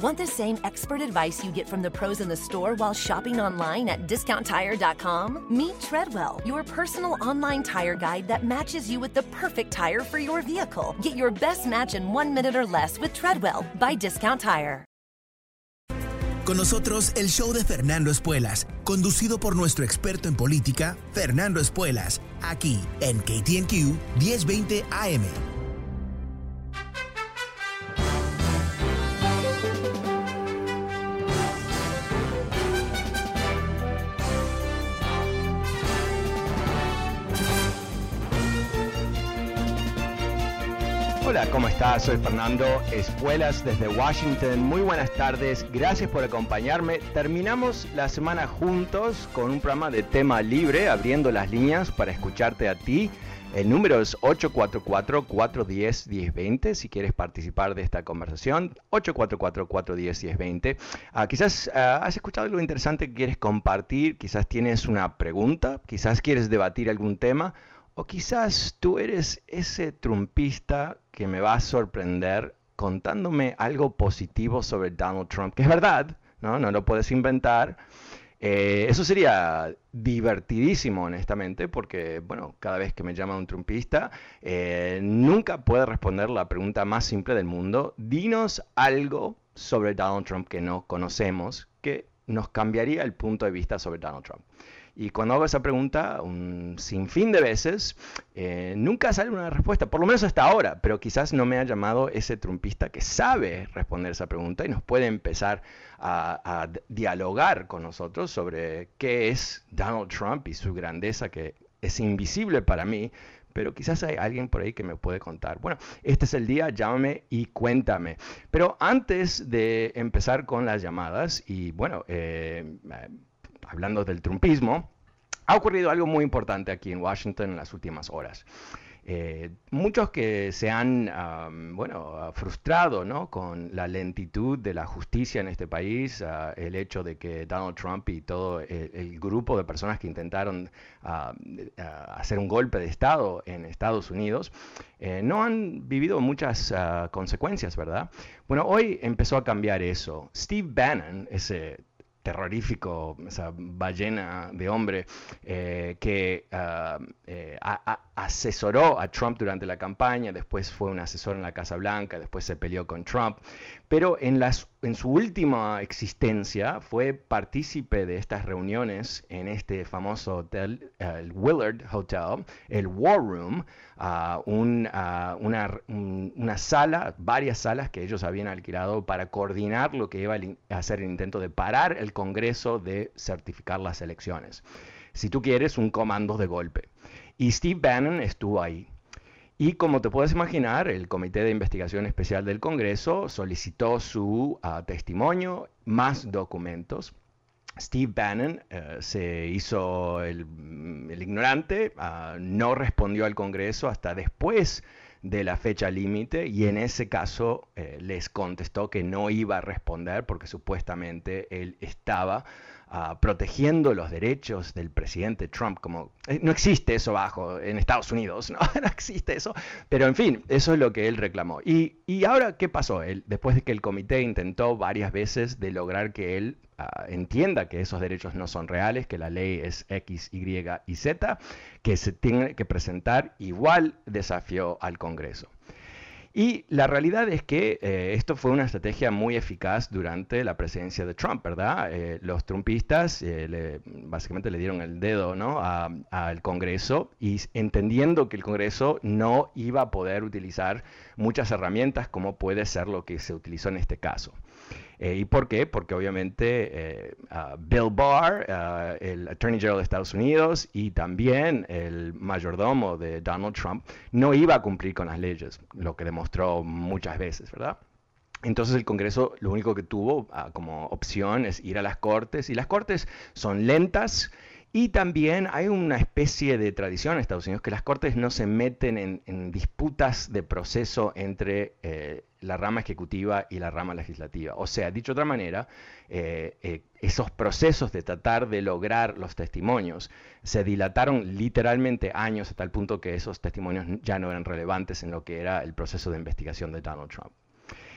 Want the same expert advice you get from the pros in the store while shopping online at discounttire.com? Meet Treadwell, your personal online tire guide that matches you with the perfect tire for your vehicle. Get your best match in one minute or less with Treadwell by Discount Tire. Con nosotros el show de Fernando Espuelas, conducido por nuestro experto en política, Fernando Espuelas, aquí en KTNQ 1020 AM. Hola, ¿cómo estás? Soy Fernando Espuelas desde Washington. Muy buenas tardes, gracias por acompañarme. Terminamos la semana juntos con un programa de tema libre, abriendo las líneas para escucharte a ti. El número es 844-410-1020 si quieres participar de esta conversación. 844-410-1020. Ah, quizás ah, has escuchado algo interesante que quieres compartir, quizás tienes una pregunta, quizás quieres debatir algún tema o quizás tú eres ese trumpista que me va a sorprender contándome algo positivo sobre Donald Trump, que es verdad, ¿no? No lo puedes inventar. Eh, eso sería divertidísimo, honestamente, porque, bueno, cada vez que me llama un trumpista, eh, nunca puede responder la pregunta más simple del mundo. Dinos algo sobre Donald Trump que no conocemos, que nos cambiaría el punto de vista sobre Donald Trump. Y cuando hago esa pregunta un sinfín de veces, eh, nunca sale una respuesta, por lo menos hasta ahora, pero quizás no me ha llamado ese trumpista que sabe responder esa pregunta y nos puede empezar a, a dialogar con nosotros sobre qué es Donald Trump y su grandeza que es invisible para mí, pero quizás hay alguien por ahí que me puede contar. Bueno, este es el día, llámame y cuéntame. Pero antes de empezar con las llamadas, y bueno, eh, hablando del trumpismo, ha ocurrido algo muy importante aquí en Washington en las últimas horas. Eh, muchos que se han um, bueno, frustrado ¿no? con la lentitud de la justicia en este país, uh, el hecho de que Donald Trump y todo el, el grupo de personas que intentaron uh, uh, hacer un golpe de Estado en Estados Unidos, eh, no han vivido muchas consecuencias, ¿verdad? Bueno, hoy empezó a cambiar eso. Steve Bannon, ese terrorífico, esa ballena de hombre eh, que uh, asesoró a Trump durante la campaña, después fue un asesor en la Casa Blanca, después se peleó con Trump, pero en, su última existencia fue partícipe de estas reuniones en este famoso hotel, el Willard Hotel, el War Room, un, uh, una, un, una, sala, varias salas que ellos habían alquilado para coordinar lo que iba a hacer el intento de parar el Congreso de certificar las elecciones. Si tú quieres, un comando de golpe. Y Steve Bannon estuvo ahí. Y como te puedes imaginar, el Comité de Investigación Especial del Congreso solicitó su uh, testimonio, más documentos. Steve Bannon uh, se hizo el, el ignorante, uh, no respondió al Congreso hasta después de la fecha límite y en ese caso eh, les contestó que no iba a responder porque supuestamente él estaba uh, protegiendo los derechos del presidente Trump, como eh, no existe eso bajo en Estados Unidos, ¿no? no existe eso, pero en fin, eso es lo que él reclamó. Y, y ahora, ¿qué pasó? Él, después de que el comité intentó varias veces de lograr que él Uh, entienda que esos derechos no son reales, que la ley es X, Y y Z, que se tiene que presentar igual desafío al Congreso. Y la realidad es que eh, esto fue una estrategia muy eficaz durante la presidencia de Trump, ¿verdad? Eh, los trumpistas eh, le, básicamente le dieron el dedo ¿no? al Congreso y entendiendo que el Congreso no iba a poder utilizar muchas herramientas como puede ser lo que se utilizó en este caso. Eh, ¿Y por qué? Porque obviamente eh, Bill Barr, uh, el Attorney General de Estados Unidos y también el mayordomo de Donald Trump, no iba a cumplir con las leyes, lo que demostró muchas veces, ¿verdad? Entonces el Congreso lo único que tuvo ah, como opción es ir a las Cortes y las Cortes son lentas y también hay una especie de tradición en Estados Unidos que las Cortes no se meten en, disputas de proceso entre eh, la rama ejecutiva y la rama legislativa. O sea, dicho de otra manera, eh, eh, esos procesos de tratar de lograr los testimonios se dilataron literalmente años hasta el punto que esos testimonios ya no eran relevantes en lo que era el proceso de investigación de Donald Trump.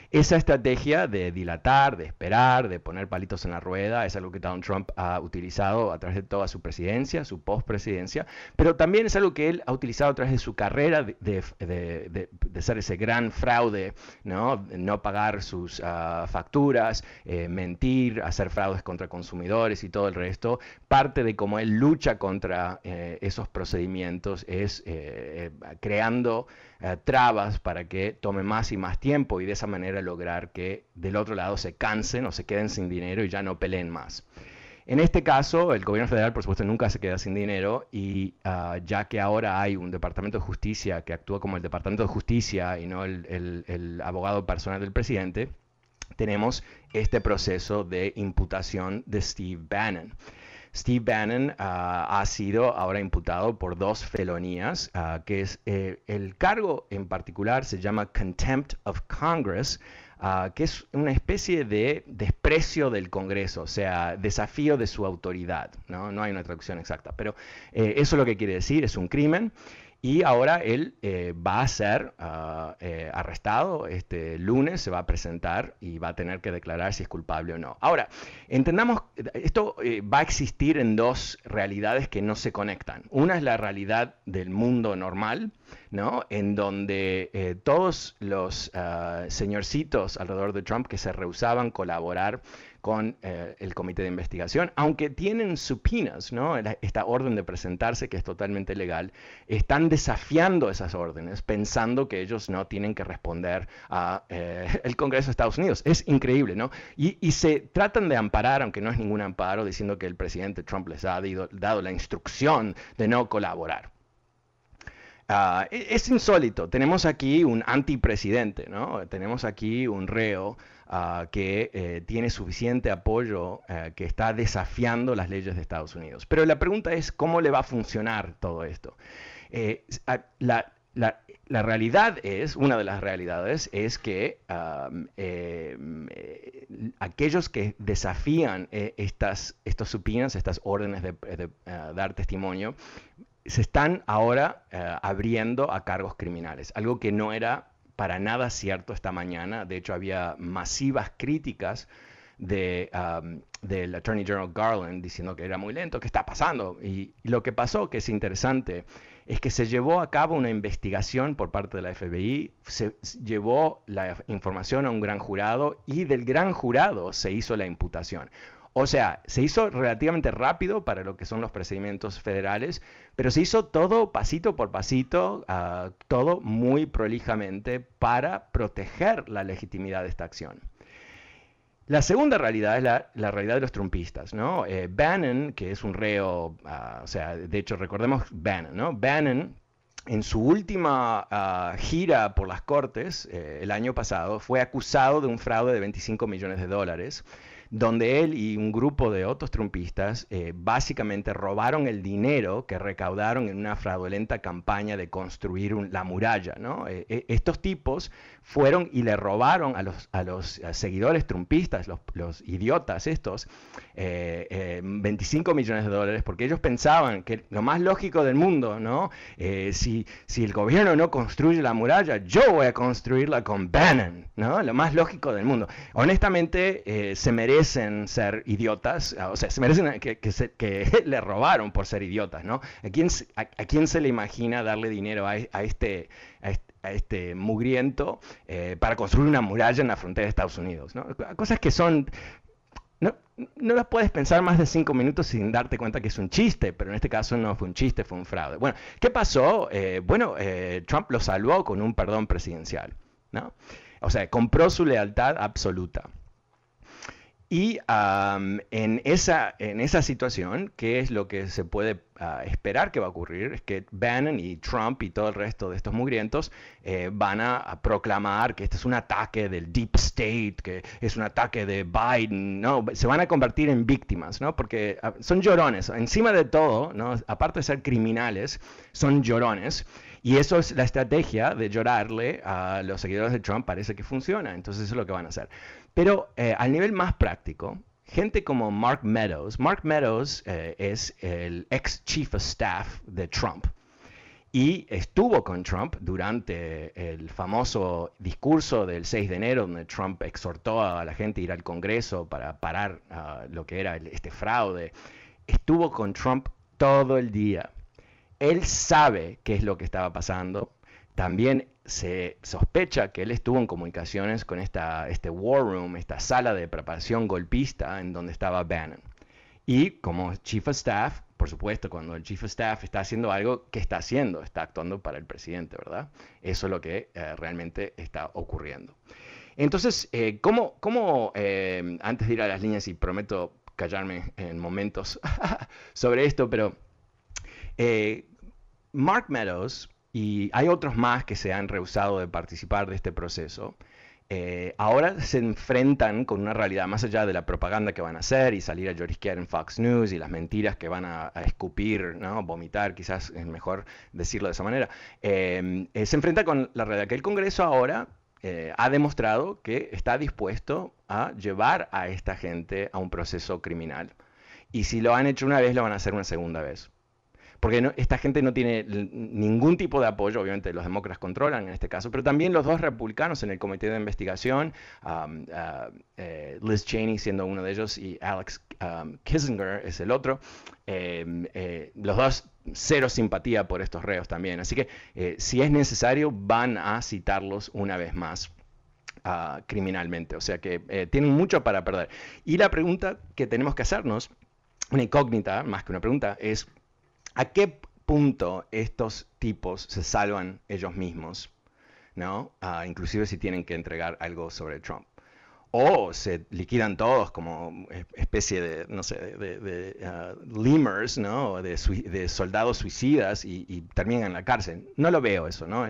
Esa estrategia de dilatar, de esperar, de poner palitos en la rueda, es algo que Donald Trump ha utilizado a través de toda su presidencia, su postpresidencia, pero también es algo que él ha utilizado a través de su carrera de, ser ese gran fraude, no, no pagar sus ah, facturas, eh, mentir, hacer fraudes contra consumidores y todo el resto. Parte de cómo él lucha contra eh, esos procedimientos es eh, creando eh, trabas para que tome más y más tiempo y de esa manera lograr que del otro lado se cansen o se queden sin dinero y ya no peleen más. En este caso, el gobierno federal, por supuesto, nunca se queda sin dinero y ah, ya que ahora hay un Departamento de Justicia que actúa como el Departamento de Justicia y no el abogado personal del presidente, tenemos este proceso de imputación de Steve Bannon. Steve Bannon ah, ha sido ahora imputado por dos felonías, ah, que es eh, el cargo en particular se llama Contempt of Congress, ah, que es una especie de desprecio del Congreso, o sea, desafío de su autoridad. No, no hay una traducción exacta, pero eh, eso es lo que quiere decir, es un crimen. Y ahora él eh, va a ser ah, eh, arrestado este lunes, se va a presentar y va a tener que declarar si es culpable o no. Ahora, entendamos, esto eh, va a existir en dos realidades que no se conectan. Una es la realidad del mundo normal, ¿no? En donde todos los ah, señorcitos alrededor de Trump que se rehusaban colaborar con eh, el comité de investigación, aunque tienen supinas, ¿no? esta orden de presentarse que es totalmente legal, están desafiando esas órdenes pensando que ellos no tienen que responder al eh, Congreso de Estados Unidos. Es increíble, ¿no? Y, se tratan de amparar, aunque no es ningún amparo, diciendo que el presidente Trump les ha dado la instrucción de no colaborar. Ah, e, es insólito. Tenemos aquí un antipresidente, ¿no? Tenemos aquí un reo Ah, que eh, tiene suficiente apoyo, eh, que está desafiando las leyes de Estados Unidos. Pero la pregunta es, ¿cómo le va a funcionar todo esto? Eh, la, realidad es, una de las realidades es que aquellos que desafían estas, estos supinas, estas órdenes de, dar testimonio, se están ahora abriendo a cargos criminales, algo que no era para nada cierto esta mañana. De hecho, había masivas críticas de, del Attorney General Garland diciendo que era muy lento, ¿qué está pasando? Y, lo que pasó, que es interesante, es que se llevó a cabo una investigación por parte de la FBI, se llevó la información a un gran jurado y del gran jurado se hizo la imputación. O sea, se hizo relativamente rápido para lo que son los procedimientos federales, pero se hizo todo pasito por pasito, ah, todo muy prolijamente para proteger la legitimidad de esta acción. La segunda realidad es la, realidad de los trumpistas, ¿no? Eh, Bannon, que es un reo, ah, o sea, de hecho recordemos Bannon, ¿no? Bannon en su última ah, gira por las cortes eh, el año pasado fue acusado de un fraude de 25 millones de dólares donde él y un grupo de otros trumpistas eh, básicamente robaron el dinero que recaudaron en una fraudulenta campaña de construir la muralla. ¿no? Eh, eh, estos tipos fueron y le robaron a los, a los seguidores trumpistas, los, idiotas estos, 25 millones de dólares, porque ellos pensaban que lo más lógico del mundo, ¿no? si, si el gobierno no construye la muralla, yo voy a construirla con Bannon, ¿no? Lo más lógico del mundo. Honestamente, se merece merecen ser idiotas, o sea, se merecen que, que, le robaron por ser idiotas, ¿no? ¿A quién, a, quién se le imagina darle dinero a, este, a este, mugriento eh, para construir una muralla en la frontera de Estados Unidos? Cosas que son no, no, las puedes pensar más de cinco minutos sin darte cuenta que es un chiste, pero en este caso no fue un chiste, fue un fraude. Bueno, ¿qué pasó? Eh, bueno, eh, Trump lo salvó con un perdón presidencial. O sea, compró su lealtad absoluta. Y en, esa, en esa situación, ¿qué es lo que se puede ah, esperar que va a ocurrir? Es que Bannon y Trump y todo el resto de estos mugrientos eh, van a, proclamar que este es un ataque del deep state, que es un ataque de Biden, ¿no? Se van a convertir en víctimas, ¿no? Porque ah, son llorones. Encima de todo, ¿no? Aparte de ser criminales, son llorones. Y eso es la estrategia de llorarle a los seguidores de Trump, parece que funciona. Entonces eso es lo que van a hacer. Pero eh, al nivel más práctico, gente como Mark Meadows, Mark Meadows eh, es el ex chief of staff de Trump y estuvo con Trump durante el famoso discurso del 6 de enero, donde Trump exhortó a la gente a ir al Congreso para parar ah, lo que era este fraude. Estuvo con Trump todo el día. Él sabe qué es lo que estaba pasando. También se sospecha que él estuvo en comunicaciones con esta, este War Room, esta sala de preparación golpista en donde estaba Bannon. Y como Chief of Staff, por supuesto, cuando el Chief of Staff está haciendo algo, ¿qué está haciendo? Está actuando para el presidente, ¿verdad? Eso es lo que eh, realmente está ocurriendo. Entonces, eh, ¿cómo, cómo eh, antes de ir a las líneas, y prometo callarme en momentos sobre esto, pero Mark Meadows y hay otros más que se han rehusado de participar de este proceso. Eh, ahora se enfrentan con una realidad más allá de la propaganda que van a hacer y salir a llorisquear en Fox News y las mentiras que van a, escupir, ¿no? vomitar, quizás es mejor decirlo de esa manera. Eh, eh, se enfrenta con la realidad que el Congreso ahora ha demostrado que está dispuesto a llevar a esta gente a un proceso criminal. Y si lo han hecho una vez, lo van a hacer una segunda vez porque esta gente no tiene ningún tipo de apoyo, obviamente los demócratas controlan en este caso, pero también los dos republicanos en el comité de investigación, um, uh, eh, Liz Cheney siendo uno de ellos y Alex um, Kissinger es el otro, em, eh, los dos cero simpatía por estos reos también, así que eh, si es necesario van a citarlos una vez más. Uh, criminalmente, o sea que tienen mucho para perder. Y la pregunta que tenemos que hacernos, una incógnita más que una pregunta, es ¿A qué punto estos tipos se salvan ellos mismos? ¿no? Ah, inclusive si tienen que entregar algo sobre Trump o se liquidan todos como especie de, no sé, de, uh, lemurs, ¿no? De, soldados suicidas y, terminan en la cárcel. No lo veo eso, ¿no?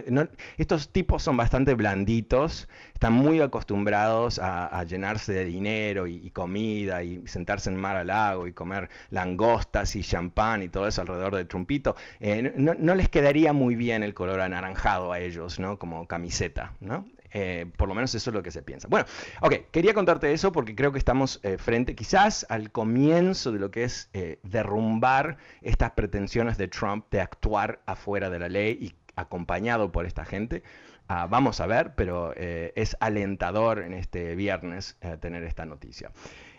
estos tipos son bastante blanditos, están muy acostumbrados a, llenarse de dinero y, comida y sentarse en mar al lago y comer langostas y champán y todo eso alrededor del trumpito. Eh, no, no, les quedaría muy bien el color anaranjado a ellos, ¿no? Como camiseta, ¿no? Eh, por lo menos eso es lo que se piensa. Bueno, ok, quería contarte eso porque creo que estamos eh, frente quizás al comienzo de lo que es eh, derrumbar estas pretensiones de Trump de actuar afuera de la ley y acompañado por esta gente. Ah, vamos a ver, pero es alentador en este viernes tener esta noticia.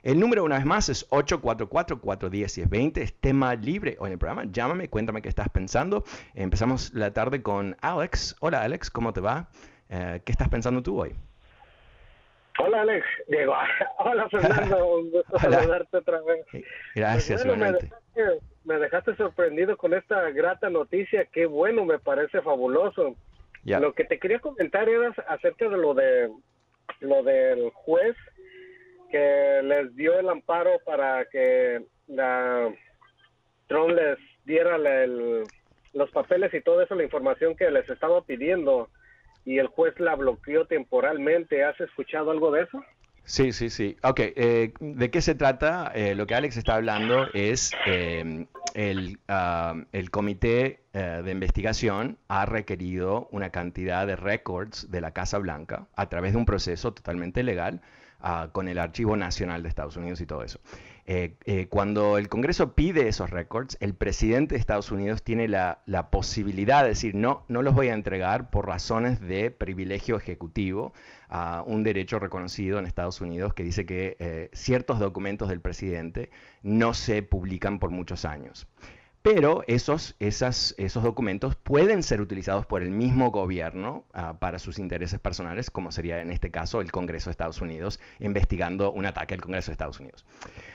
El número una vez más es 844-410-1020, es tema libre hoy en el programa. Llámame, cuéntame qué estás pensando. Empezamos la tarde con Alex. Hola Alex, ¿cómo te va? Eh, ¿Qué estás pensando tú hoy? Hola Alex, Diego. Hola Fernando, un gusto saludarte otra vez. Gracias, pues me, dejaste, sorprendido con esta grata noticia, qué bueno, me parece fabuloso. Lo que te quería comentar era acerca de lo de lo del juez que les dio el amparo para que la Trump les diera los papeles y todo eso, la información que les estaba pidiendo y el juez la bloqueó temporalmente. ¿Has escuchado algo de eso? Sí, sí, sí. Ok, eh, ¿de qué se trata? Eh, lo que Alex está hablando es eh, el, ah, el, comité de investigación ha requerido una cantidad de records de la Casa Blanca a través de un proceso totalmente legal ah, con el Archivo Nacional de Estados Unidos y todo eso. Eh, eh, cuando el Congreso pide esos récords, el presidente de Estados Unidos tiene la, posibilidad de decir, no, no los voy a entregar por razones de privilegio ejecutivo, a un derecho reconocido en Estados Unidos que dice que eh, ciertos documentos del presidente no se publican por muchos años. Pero esos, esos documentos pueden ser utilizados por el mismo gobierno ah, para sus intereses personales, como sería en este caso el Congreso de Estados Unidos, investigando un ataque al Congreso de Estados Unidos.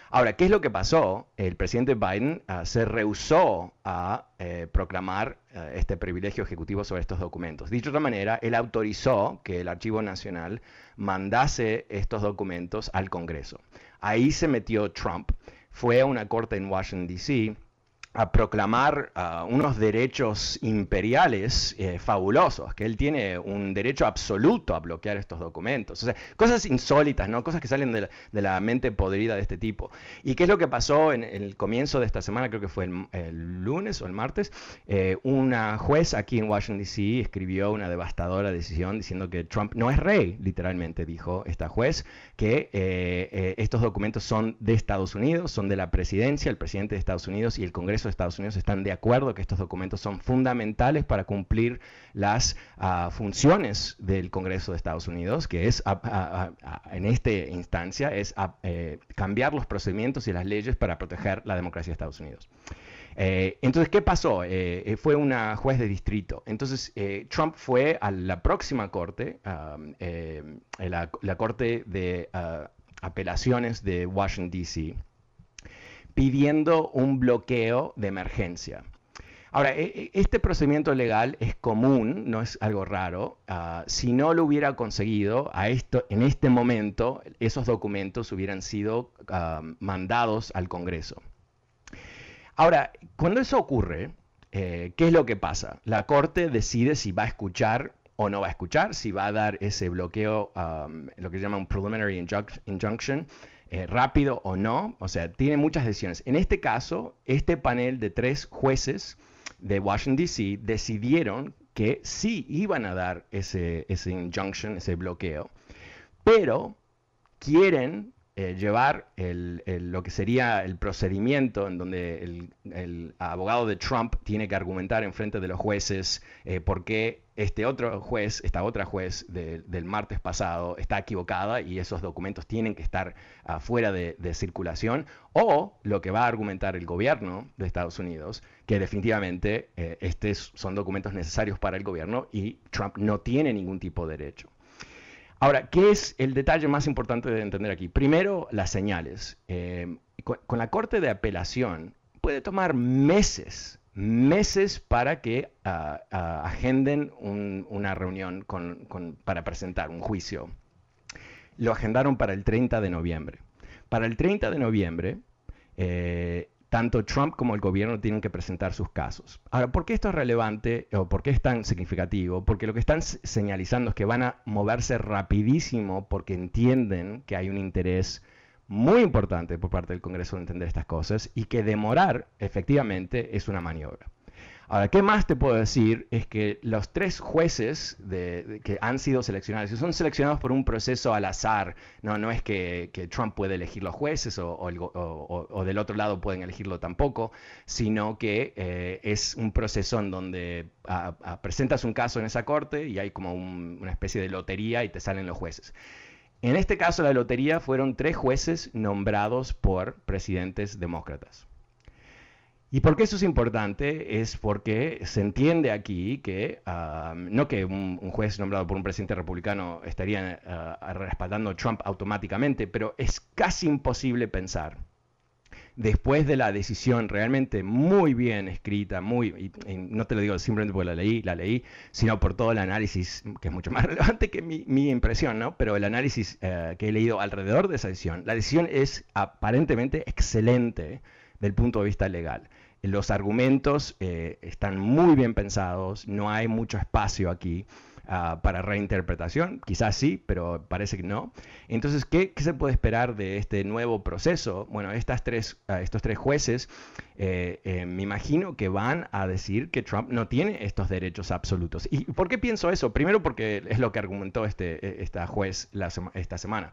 Ahora, ¿qué es lo que pasó? El presidente Biden ah, se rehusó a eh, proclamar ah, este privilegio ejecutivo sobre estos documentos. Dicho de otra manera, él autorizó que el Archivo Nacional mandase estos documentos al Congreso. Ahí se metió Trump. Fue a una corte en Washington, D.C a proclamar ah, unos derechos imperiales eh, fabulosos, que él tiene un derecho absoluto a bloquear estos documentos. O sea, cosas insólitas, ¿no? Cosas que salen de la, mente podrida de este tipo. ¿Y qué es lo que pasó en, el comienzo de esta semana? Creo que fue el, lunes o el martes. Eh, una juez aquí en Washington, D.C. escribió una devastadora decisión diciendo que Trump no es rey, literalmente dijo esta juez, que eh, estos documentos son de Estados Unidos, son de la presidencia, el presidente de Estados Unidos y el Congreso de Estados Unidos están de acuerdo que estos documentos son fundamentales para cumplir las ah, funciones del Congreso de Estados Unidos, que es en esta instancia es eh, cambiar los procedimientos y las leyes para proteger la democracia de Estados Unidos. Eh, entonces, ¿qué pasó? Eh, fue una juez de distrito. Entonces, Trump fue a la próxima corte, la, corte de ah, apelaciones de Washington, D.C., pidiendo un bloqueo de emergencia. Ahora, e, e, este procedimiento legal es común, no es algo raro. Ah, si no lo hubiera conseguido, a esto, en este momento esos documentos hubieran sido ah, mandados al Congreso. Ahora, cuando eso ocurre, eh, ¿qué es lo que pasa? La Corte decide si va a escuchar o no va a escuchar, si va a dar ese bloqueo, ah, lo que se llama un preliminary injunction, eh, rápido o no, o sea, tiene muchas decisiones. En este caso, este panel de tres jueces de Washington, D.C. decidieron que sí iban a dar ese, ese injunction, ese bloqueo, pero quieren eh, llevar lo que sería el procedimiento en donde el, abogado de Trump tiene que argumentar en frente de los jueces eh, por qué este otro juez, esta otra juez del martes pasado está equivocada y esos documentos tienen que estar fuera de, circulación, o lo que va a argumentar el gobierno de Estados Unidos, que definitivamente eh, estos son documentos necesarios para el gobierno y Trump no tiene ningún tipo de derecho. Ahora, ¿qué es el detalle más importante de entender aquí? Primero, las señales. Eh, con, la Corte de Apelación puede tomar meses, meses para que ah, ah, agenden una reunión para presentar un juicio. Lo agendaron para el 30 de noviembre. Para el 30 de noviembre, eh, tanto Trump como el gobierno tienen que presentar sus casos. Ahora, ¿por qué esto es relevante o por qué es tan significativo? Porque lo que están señalizando es que van a moverse rapidísimo porque entienden que hay un interés muy importante por parte del Congreso de entender estas cosas y que demorar efectivamente es una maniobra. Ahora, ¿qué más te puedo decir? Es que los tres jueces que han sido seleccionados, son seleccionados por un proceso al azar, no, no es que, Trump puede elegir los jueces o, del otro lado pueden elegirlo tampoco, sino que eh, es un proceso en donde presentas un caso en esa corte y hay como una especie de lotería y te salen los jueces. En este caso, la lotería fueron tres jueces nombrados por presidentes demócratas. ¿Y por qué eso es importante? Es porque se entiende aquí que, ah, no que un, juez nombrado por un presidente republicano estaría ah, respaldando a Trump automáticamente, pero es casi imposible pensar, después de la decisión realmente muy bien escrita, muy, y, no te lo digo simplemente porque la leí, la leí, sino por todo el análisis, que es mucho más relevante que mi, impresión, ¿no? Pero el análisis eh, que he leído alrededor de esa decisión, la decisión es aparentemente excelente del punto de vista legal. Los argumentos eh, están muy bien pensados, no hay mucho espacio aquí ah, para reinterpretación, quizás sí, pero parece que no. Entonces, ¿qué, se puede esperar de este nuevo proceso? Bueno, estas tres, ah, estos tres jueces eh, eh, me imagino que van a decir que Trump no tiene estos derechos absolutos. ¿Y por qué pienso eso? Primero porque es lo que argumentó este, e, esta juez esta semana.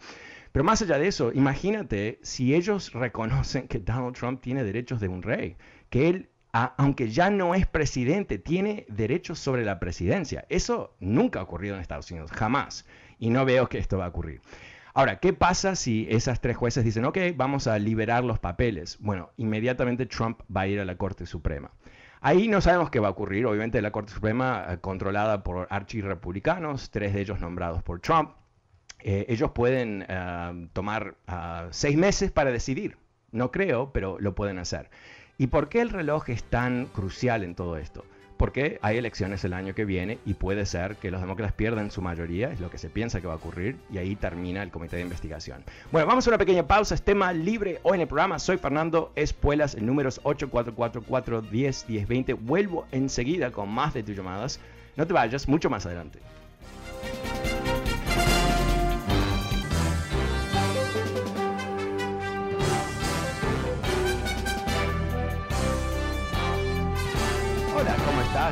Pero más allá de eso, imagínate si ellos reconocen que Donald Trump tiene derechos de un rey que él, aunque ya no es presidente, tiene derechos sobre la presidencia. Eso nunca ha ocurrido en Estados Unidos, jamás. Y no veo que esto va a ocurrir. Ahora, ¿qué pasa si esas tres jueces dicen, ok, vamos a liberar los papeles? Bueno, inmediatamente Trump va a ir a la Corte Suprema. Ahí no sabemos qué va a ocurrir. Obviamente la Corte Suprema, eh, controlada por archirrepublicanos, tres de ellos nombrados por Trump, eh, ellos pueden eh, tomar ah, seis meses para decidir. No creo, pero lo pueden hacer. ¿Y por qué el reloj es tan crucial en todo esto? Porque hay elecciones el año que viene y puede ser que los demócratas pierdan su mayoría, es lo que se piensa que va a ocurrir, y ahí termina el comité de investigación. Bueno, vamos a una pequeña pausa, es tema libre hoy en el programa. Soy Fernando Espuelas, el número es 844-410-1020. Vuelvo enseguida con más de tus llamadas. No te vayas, mucho más adelante.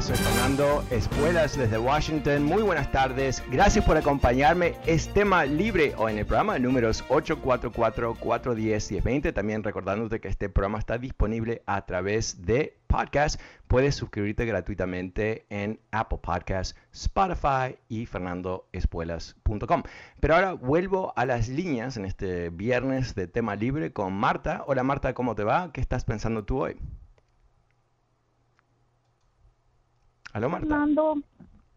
Soy Fernando Espuelas desde Washington. Muy buenas tardes. Gracias por acompañarme. Es tema libre o en el programa números 844-410-1020. También recordándote que este programa está disponible a través de podcast. Puedes suscribirte gratuitamente en Apple Podcasts, Spotify y fernandoespuelas.com. Pero ahora vuelvo a las líneas en este viernes de tema libre con Marta. Hola Marta, ¿cómo te va? ¿Qué estás pensando tú hoy? ¿Aló, Marta? Fernando.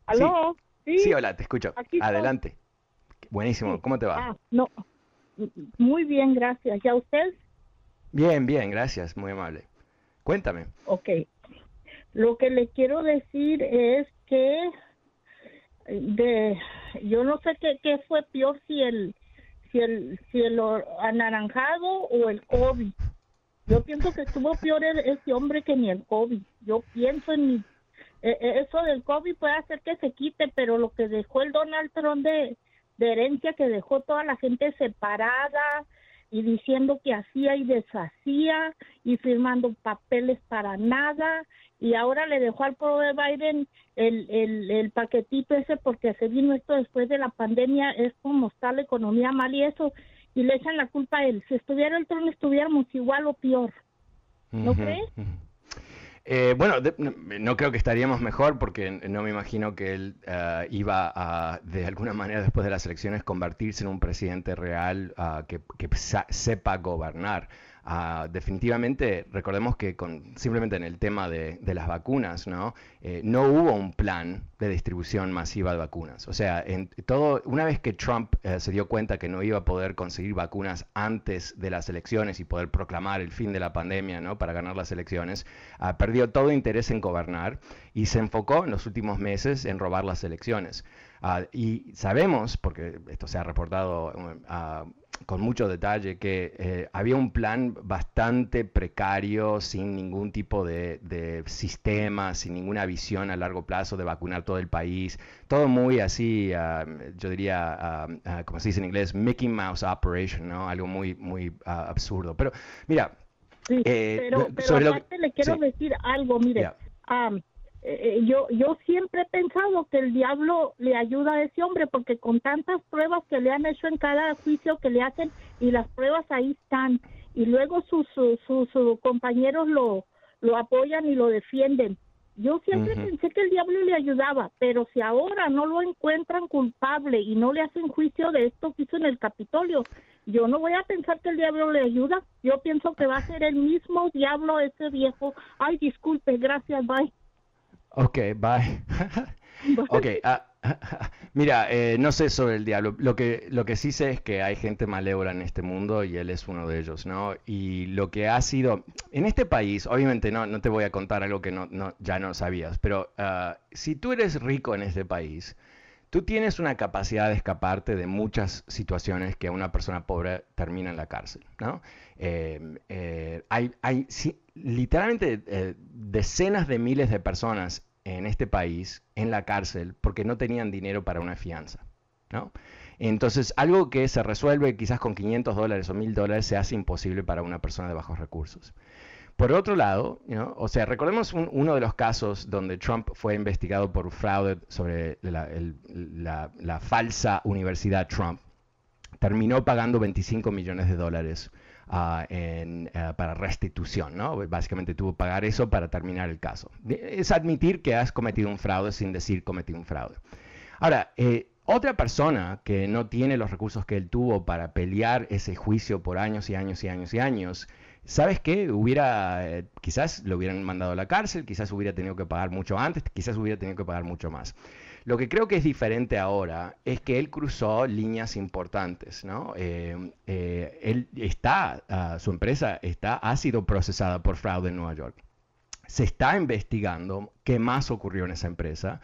¿Aló? Sí. sí. hola, te escucho. Adelante. Buenísimo, ¿cómo te va? Ah, no. Muy bien, gracias. ¿Y a usted? Bien, bien, gracias, muy amable. Cuéntame. Ok. Lo que le quiero decir es que de yo no sé qué, qué fue peor si el si el si el anaranjado o el COVID. Yo pienso que estuvo peor ese hombre que ni el COVID. Yo pienso en mi eso del COVID puede hacer que se quite, pero lo que dejó el Donald Trump de, herencia, que dejó toda la gente separada y diciendo que hacía y deshacía y firmando papeles para nada y ahora le dejó al pueblo de Biden el, el, el paquetito ese porque se vino esto después de la pandemia, es como está la economía mal y eso, y le echan la culpa a él. Si estuviera el Trump estuviéramos igual o peor. ¿No crees? Eh, bueno, no creo que estaríamos mejor porque no me imagino que él eh, iba a, de alguna manera, después de las elecciones, convertirse en un presidente real ah, que, sepa gobernar. Ah, definitivamente, recordemos que con, simplemente en el tema de, las vacunas, ¿no? Eh, no hubo un plan de distribución masiva de vacunas. O sea, en todo, una vez que Trump eh, se dio cuenta que no iba a poder conseguir vacunas antes de las elecciones y poder proclamar el fin de la pandemia ¿no? para ganar las elecciones, ah, perdió todo interés en gobernar y se enfocó en los últimos meses en robar las elecciones. Ah, y sabemos, porque esto se ha reportado con mucho detalle que eh, había un plan bastante precario, sin ningún tipo de, sistema, sin ninguna visión a largo plazo de vacunar todo el país, todo muy así, ah, yo diría, uh, como se dice en inglés, Mickey Mouse Operation, ¿no? Algo muy, muy absurdo. Pero mira, eh, pero, pero aparte le quiero decir algo, mire. Eh, eh, yo yo siempre he pensado que el diablo le ayuda a ese hombre porque con tantas pruebas que le han hecho en cada juicio que le hacen y las pruebas ahí están y luego sus sus, compañeros lo lo apoyan y lo defienden. Yo siempre pensé que el diablo le ayudaba, pero si ahora no lo encuentran culpable y no le hacen juicio de esto que hizo en el Capitolio, yo no voy a pensar que el diablo le ayuda. Yo pienso que va a ser el mismo diablo ese viejo. Ay, disculpe, gracias, bye. Ok, bye. ok, ah, mira, eh, no sé sobre el diablo. Lo que, lo que sí sé es que hay gente malévola en este mundo y él es uno de ellos, ¿no? Y lo que ha sido, en este país, obviamente no, no te voy a contar algo que no, no ya no sabías, pero uh, si tú eres rico en este país, tú tienes una capacidad de escaparte de muchas situaciones que una persona pobre termina en la cárcel, ¿no? Eh, eh, hay, hay literalmente eh, decenas de miles de personas en este país en la cárcel porque no tenían dinero para una fianza, ¿no? Entonces, algo que se resuelve quizás con 500 dólares o 1000 dólares se hace imposible para una persona de bajos recursos. Por otro lado, o sea, recordemos uno de los casos donde Trump fue investigado por fraude sobre la, falsa universidad Trump. Terminó pagando 25 millones de dólares ah, ah, para restitución, ¿no? Básicamente tuvo que pagar eso para terminar el caso. Es admitir que has cometido un fraude sin decir cometí un fraude. Ahora, eh, otra persona que no tiene los recursos que él tuvo para pelear ese juicio por años y años y años y años, ¿sabes qué? Hubiera, eh, quizás lo hubieran mandado a la cárcel, quizás hubiera tenido que pagar mucho antes, quizás hubiera tenido que pagar mucho más. Lo que creo que es diferente ahora es que él cruzó líneas importantes, ¿no? Eh, eh, él está, ah, su empresa está, ha sido procesada por fraude en Nueva York. Se está investigando qué más ocurrió en esa empresa.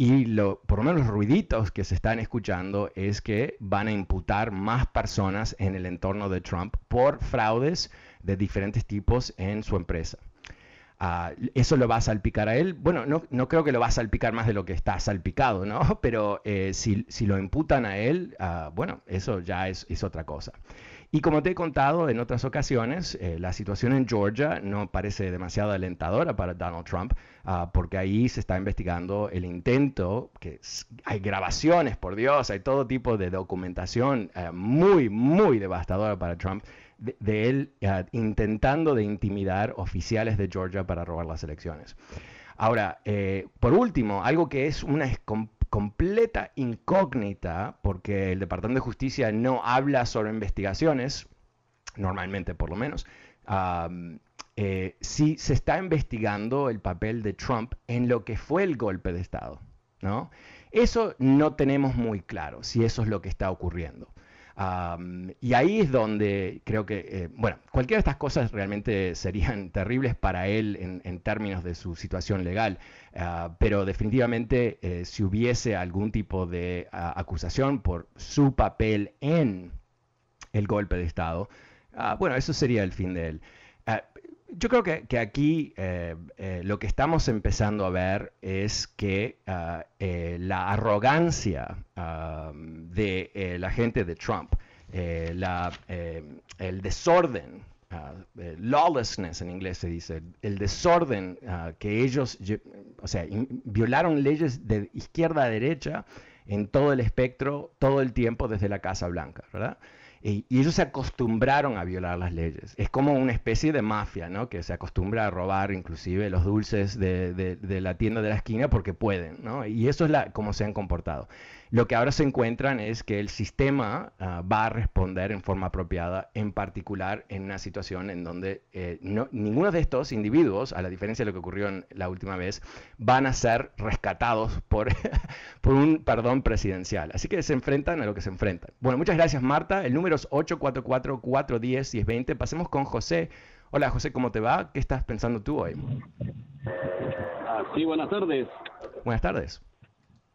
Y lo, por lo menos los ruiditos que se están escuchando es que van a imputar más personas en el entorno de Trump por fraudes de diferentes tipos en su empresa. Ah, ¿Eso lo va a salpicar a él? Bueno, no, no, creo que lo va a salpicar más de lo que está salpicado, ¿no? Pero eh, si, si, lo imputan a él, uh, bueno, eso ya es, es, otra cosa. Y como te he contado en otras ocasiones, eh, la situación en Georgia no parece demasiado alentadora para Donald Trump, uh, porque ahí se está investigando el intento, que hay grabaciones, por Dios, hay todo tipo de documentación muy, muy devastadora para Trump de, él uh, intentando de intimidar oficiales de Georgia para robar las elecciones. Ahora, eh, por último, algo que es una completa incógnita, porque el Departamento de Justicia no habla sobre investigaciones, normalmente por lo menos, eh, si se está investigando el papel de Trump en lo que fue el golpe de Estado. ¿no? Eso no tenemos muy claro si eso es lo que está ocurriendo y ahí es donde creo que, eh, bueno, cualquiera de estas cosas realmente serían terribles para él en, términos de su situación legal, ah, pero definitivamente eh, si hubiese algún tipo de ah, acusación por su papel en el golpe de Estado, ah, bueno, eso sería el fin de él. Yo creo que, aquí eh, eh, lo que estamos empezando a ver es que ah, eh, la arrogancia ah, de la gente de Trump, el desorden, ah, lawlessness en inglés se dice, el desorden que ellos, o sea, violaron leyes de izquierda a derecha en todo el espectro, todo el tiempo desde la Casa Blanca, ¿verdad? Y, ellos se acostumbraron a violar las leyes. Es como una especie de mafia, ¿no? Que se acostumbra a robar inclusive los dulces de, de, la tienda de la esquina porque pueden, ¿no? Y eso es la, como se han comportado. Lo que ahora se encuentran es que el sistema ah, va a responder en forma apropiada, en particular en una situación en donde eh, no, ninguno de estos individuos, a la diferencia de lo que ocurrió en la última vez, van a ser rescatados por, por un perdón presidencial. Así que se enfrentan a lo que se enfrentan. Bueno, muchas gracias Marta. El número es 844-410-1020. Pasemos con José. Hola José, ¿cómo te va? ¿Qué estás pensando tú hoy? Ah, sí, buenas tardes. Buenas tardes.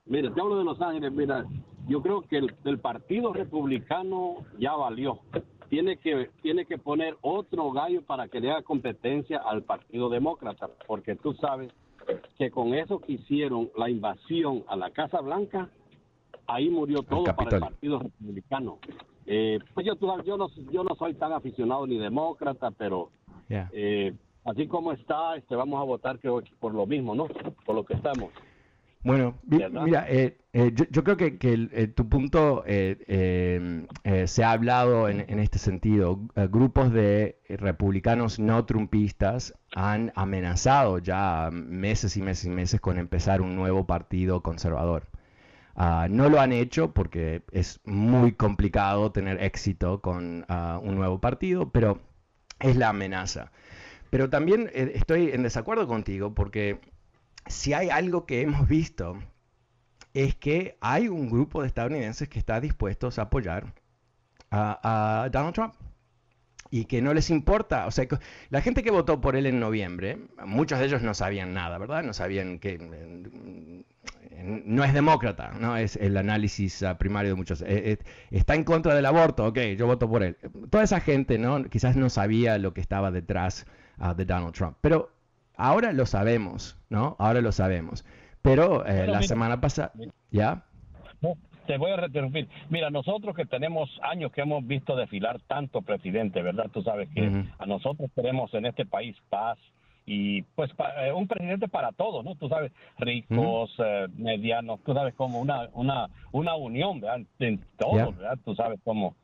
Mira, te hablo de Los Ángeles. Mira, yo creo que el, Partido Republicano ya valió. Tiene que, tiene que poner otro gallo para que le haga competencia al Partido Demócrata, porque tú sabes que con eso que hicieron la invasión a la Casa Blanca, ahí murió todo para el Partido Republicano. Eh, pues yo, yo, no, yo no soy tan aficionado ni demócrata, pero eh, así como está, este, vamos a votar creo por lo mismo, ¿no? Por lo que estamos. Bueno, mira, eh, eh, yo, creo que, eh, tu punto se ha hablado en, este sentido. grupos de republicanos no trumpistas han amenazado ya meses y meses y meses con empezar un nuevo partido conservador. Ah, no lo han hecho porque es muy complicado tener éxito con ah, un nuevo partido, pero es la amenaza. Pero también estoy en desacuerdo contigo porque si hay algo que hemos visto, es que hay un grupo de estadounidenses que está dispuestos a apoyar a, Donald Trump y que no les importa, o sea, la gente que votó por él en noviembre, muchos de ellos no sabían nada, ¿verdad? No sabían que mm, no es demócrata, no es el análisis ah, primario de muchos. Eh, eh, está en contra del aborto, ok, yo voto por él. Toda esa gente, ¿no? Quizás no sabía lo que estaba detrás ah, de Donald Trump, pero Ahora lo sabemos, ¿no? Ahora lo sabemos. Pero eh, la semana pasada, ¿ya? te voy a interrumpir. Mira, nosotros que tenemos años que hemos visto desfilar tanto presidente, ¿verdad? Tú sabes que a nosotros queremos en este país paz y pues eh, un presidente para todos, ¿no? Tú sabes, ricos, eh, medianos, tú sabes como una una una unión, ¿verdad? En todos, ¿verdad? Tú sabes como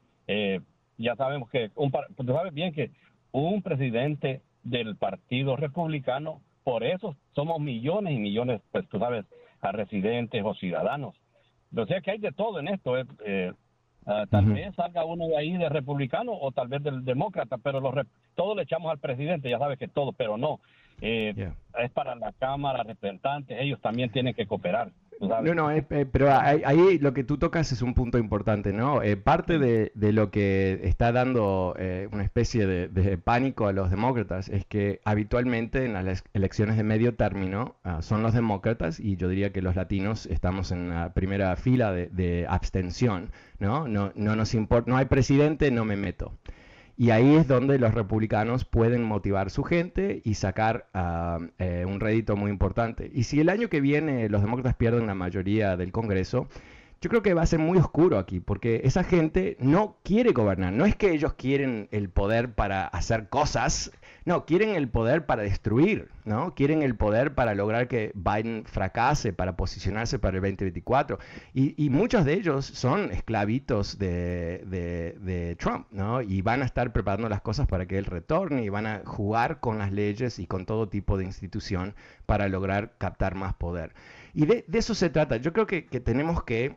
ya sabemos que un tú sabes bien que un presidente del Partido Republicano, por eso somos millones y millones, pues tú sabes, a residentes o ciudadanos. O sea que hay de todo en esto. Eh, eh ah, tal vez salga uno de ahí de republicano o tal vez del demócrata, pero los todos le echamos al presidente, ya sabes que todo, pero no. Eh, es para la Cámara, representantes, ellos también tienen que cooperar. No, no, eh, pero ahí, lo que tú tocas es un punto importante, ¿no? Eh, parte de, lo que está dando una especie de, pánico a los demócratas es que habitualmente en las elecciones de medio término ah, son los demócratas y yo diría que los latinos estamos en la primera fila de, abstención, ¿no? No, no nos importa, no hay presidente, no me meto. Y ahí es donde los republicanos pueden motivar su gente y sacar ah, eh, un rédito muy importante. Y si el año que viene los demócratas pierden la mayoría del Congreso, yo creo que va a ser muy oscuro aquí, porque esa gente no quiere gobernar. No es que ellos quieren el poder para hacer cosas, no, quieren el poder para destruir, ¿no? Quieren el poder para lograr que Biden fracase, para posicionarse para el 2024. Y, muchos de ellos son esclavitos de, de, Trump, ¿no? Y van a estar preparando las cosas para que él retorne y van a jugar con las leyes y con todo tipo de institución para lograr captar más poder. Y de, eso se trata. Yo creo que tenemos que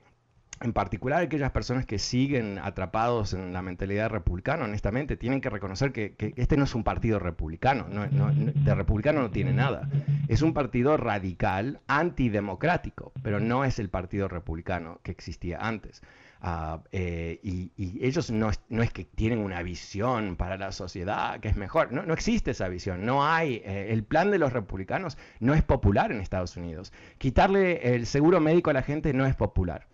en particular aquellas personas que siguen atrapados en la mentalidad republicana, honestamente, tienen que reconocer que, este no es un partido republicano, de republicano no tiene nada. Es un partido radical, antidemocrático, pero no es el partido republicano que existía antes. Ah, eh, y, ellos no, es que tienen una visión para la sociedad que es mejor, no, existe esa visión, no hay, eh, el plan de los republicanos no es popular en Estados Unidos. Quitarle el seguro médico a la gente no es popular.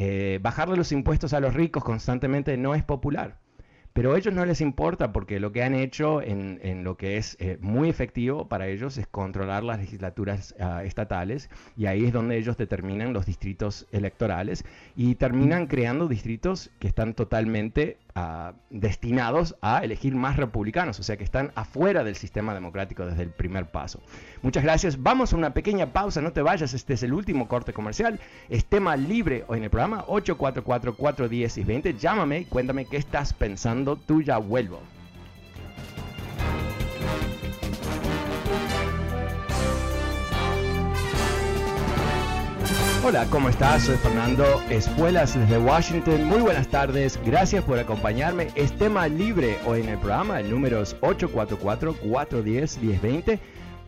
Eh, bajarle los impuestos a los ricos constantemente no es popular. Pero a ellos no les importa porque lo que han hecho en, lo que es eh, muy efectivo para ellos es controlar las legislaturas ah, estatales y ahí es donde ellos determinan los distritos electorales y terminan creando distritos que están totalmente destinados a elegir más republicanos, o sea que están afuera del sistema democrático desde el primer paso. Muchas gracias. Vamos a una pequeña pausa, no te vayas, este es el último corte comercial. Es tema libre hoy en el programa 844-410-20. Llámame y cuéntame qué estás pensando, tú ya vuelvo. Hola, ¿cómo estás? Soy Fernando Espuelas desde Washington. Muy buenas tardes. Gracias por acompañarme. Es tema libre hoy en el programa. El número es 844-410-1020.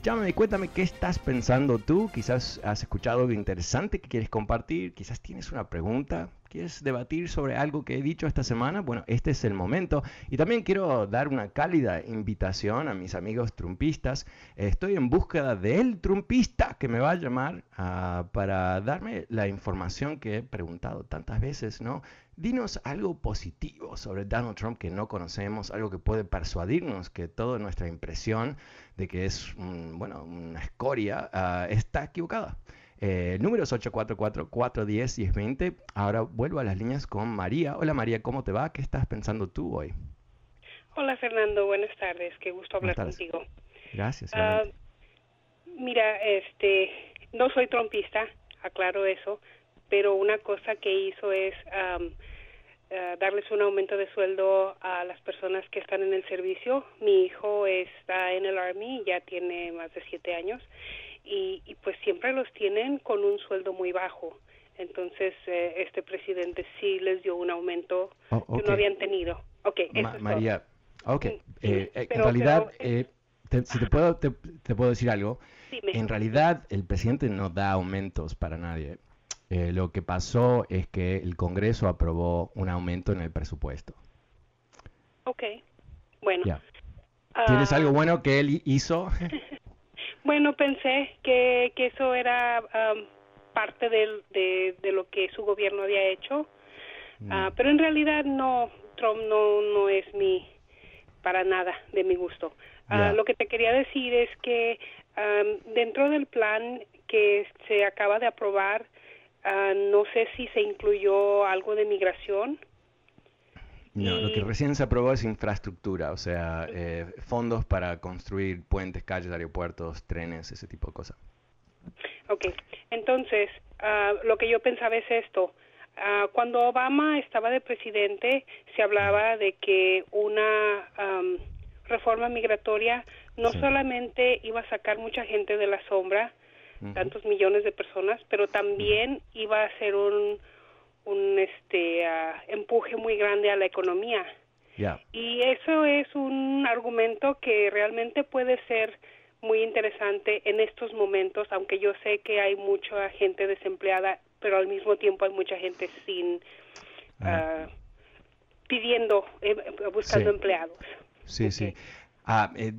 Llámame cuéntame qué estás pensando tú. Quizás has escuchado algo interesante que quieres compartir. Quizás tienes una pregunta. ¿Quieres debatir sobre algo que he dicho esta semana? Bueno, este es el momento. Y también quiero dar una cálida invitación a mis amigos trumpistas. Estoy en búsqueda del trumpista que me va a llamar ah, para darme la información que he preguntado tantas veces, ¿no? Dinos algo positivo sobre Donald Trump que no conocemos, algo que puede persuadirnos que toda nuestra impresión de que es bueno, una escoria ah, está equivocada. Eh, números 844-410-1020. Ahora vuelvo a las líneas con María. Hola María, ¿cómo te va? ¿Qué estás pensando tú hoy? Hola Fernando, buenas tardes. Qué gusto hablar contigo. Gracias. Ah, mira, este, no soy trompista, aclaro eso, pero una cosa que hizo es um, darles un aumento de sueldo a las personas que están en el servicio. Mi hijo está en el Army, ya tiene más de siete años y, pues siempre los tienen con un sueldo muy bajo. Entonces, eh, este presidente sí les dio un aumento oh, que no habían tenido. Ok, María, ok. Eh, en realidad, eh, si te puedo, te, puedo decir algo. En realidad, el presidente no da aumentos para nadie. lo que pasó es que el Congreso aprobó un aumento en el presupuesto. Ok, bueno. ¿Tienes ah, algo bueno que él hizo? Bueno, pensé que, que eso era parte de, de, lo que su gobierno había hecho, mm. ah, pero en realidad no, Trump no, no es mi, para nada de mi gusto. Ah, lo que te quería decir es que dentro del plan que se acaba de aprobar, ah, no sé si se incluyó algo de migración no, lo que recién se aprobó es infraestructura, o sea, eh, fondos para construir puentes, calles, aeropuertos, trenes, ese tipo de cosas. Ok, entonces, ah, lo que yo pensaba es esto. Ah, cuando Obama estaba de presidente, se hablaba de que una reforma migratoria no solamente iba a sacar mucha gente de la sombra, tantos millones de personas, pero también iba a ser un, un este empuje muy grande a la economía. Y eso es un argumento que realmente puede ser muy interesante en estos momentos, aunque yo sé que hay mucha gente desempleada, pero al mismo tiempo hay mucha gente sin ah, pidiendo, eh, buscando empleados. Sí, sí. Ah, eh,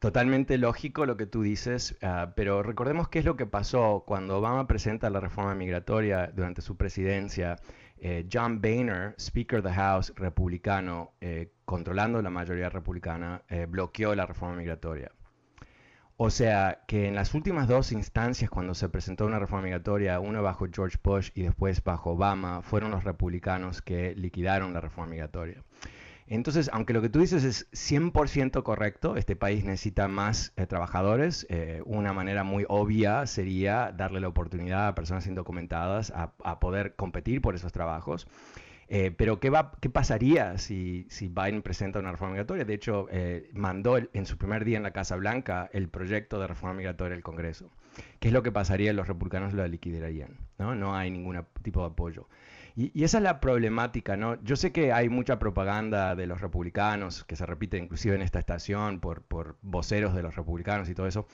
totalmente lógico lo que tú dices, ah, pero recordemos qué es lo que pasó cuando Obama presenta la reforma migratoria durante su presidencia. Eh, John Boehner, Speaker of the House republicano, eh, controlando la mayoría republicana, bloqueó la reforma migratoria. O sea que en las últimas dos instancias cuando se presentó una reforma migratoria, uno bajo George Bush y después bajo Obama, fueron los republicanos que liquidaron la reforma migratoria. Entonces, aunque lo que tú dices es 100% correcto, este país necesita más eh, trabajadores, eh, una manera muy obvia sería darle la oportunidad a personas indocumentadas a, poder competir por esos trabajos. Eh, pero ¿qué, va, ¿qué pasaría si, si, Biden presenta una reforma migratoria? De hecho, mandó en su primer día en la Casa Blanca el proyecto de reforma migratoria al Congreso. ¿Qué es lo que pasaría? Los republicanos lo liquidarían. No, no hay ningún tipo de apoyo. Y, esa es la problemática, ¿no? Yo sé que hay mucha propaganda de los republicanos, que se repite inclusive en esta estación por, por voceros de los republicanos y todo eso,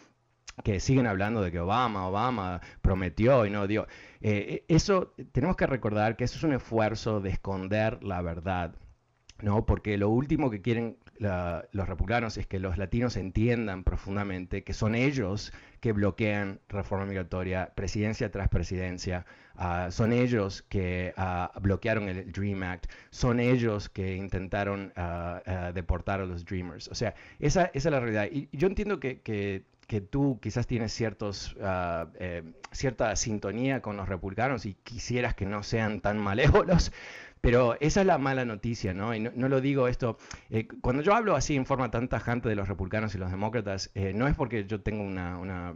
que siguen hablando de que Obama, Obama prometió y no dio. Eh, eso, tenemos que recordar que eso es un esfuerzo de esconder la verdad, ¿no? Porque lo último que quieren los republicanos es que los latinos entiendan profundamente que son ellos que bloquean reforma migratoria, presidencia tras presidencia, ah, son ellos que ah, bloquearon el Dream Act, son ellos que intentaron ah, deportar a los Dreamers. O sea, esa, esa, es la realidad. Y yo entiendo que, que, que tú quizás tienes ciertos, eh, cierta sintonía con los republicanos y quisieras que no sean tan malévolos, pero esa es la mala noticia, ¿no? Y no, lo digo esto, eh, cuando yo hablo así en forma tan tajante de los republicanos y los demócratas, eh, no es porque yo tengo una,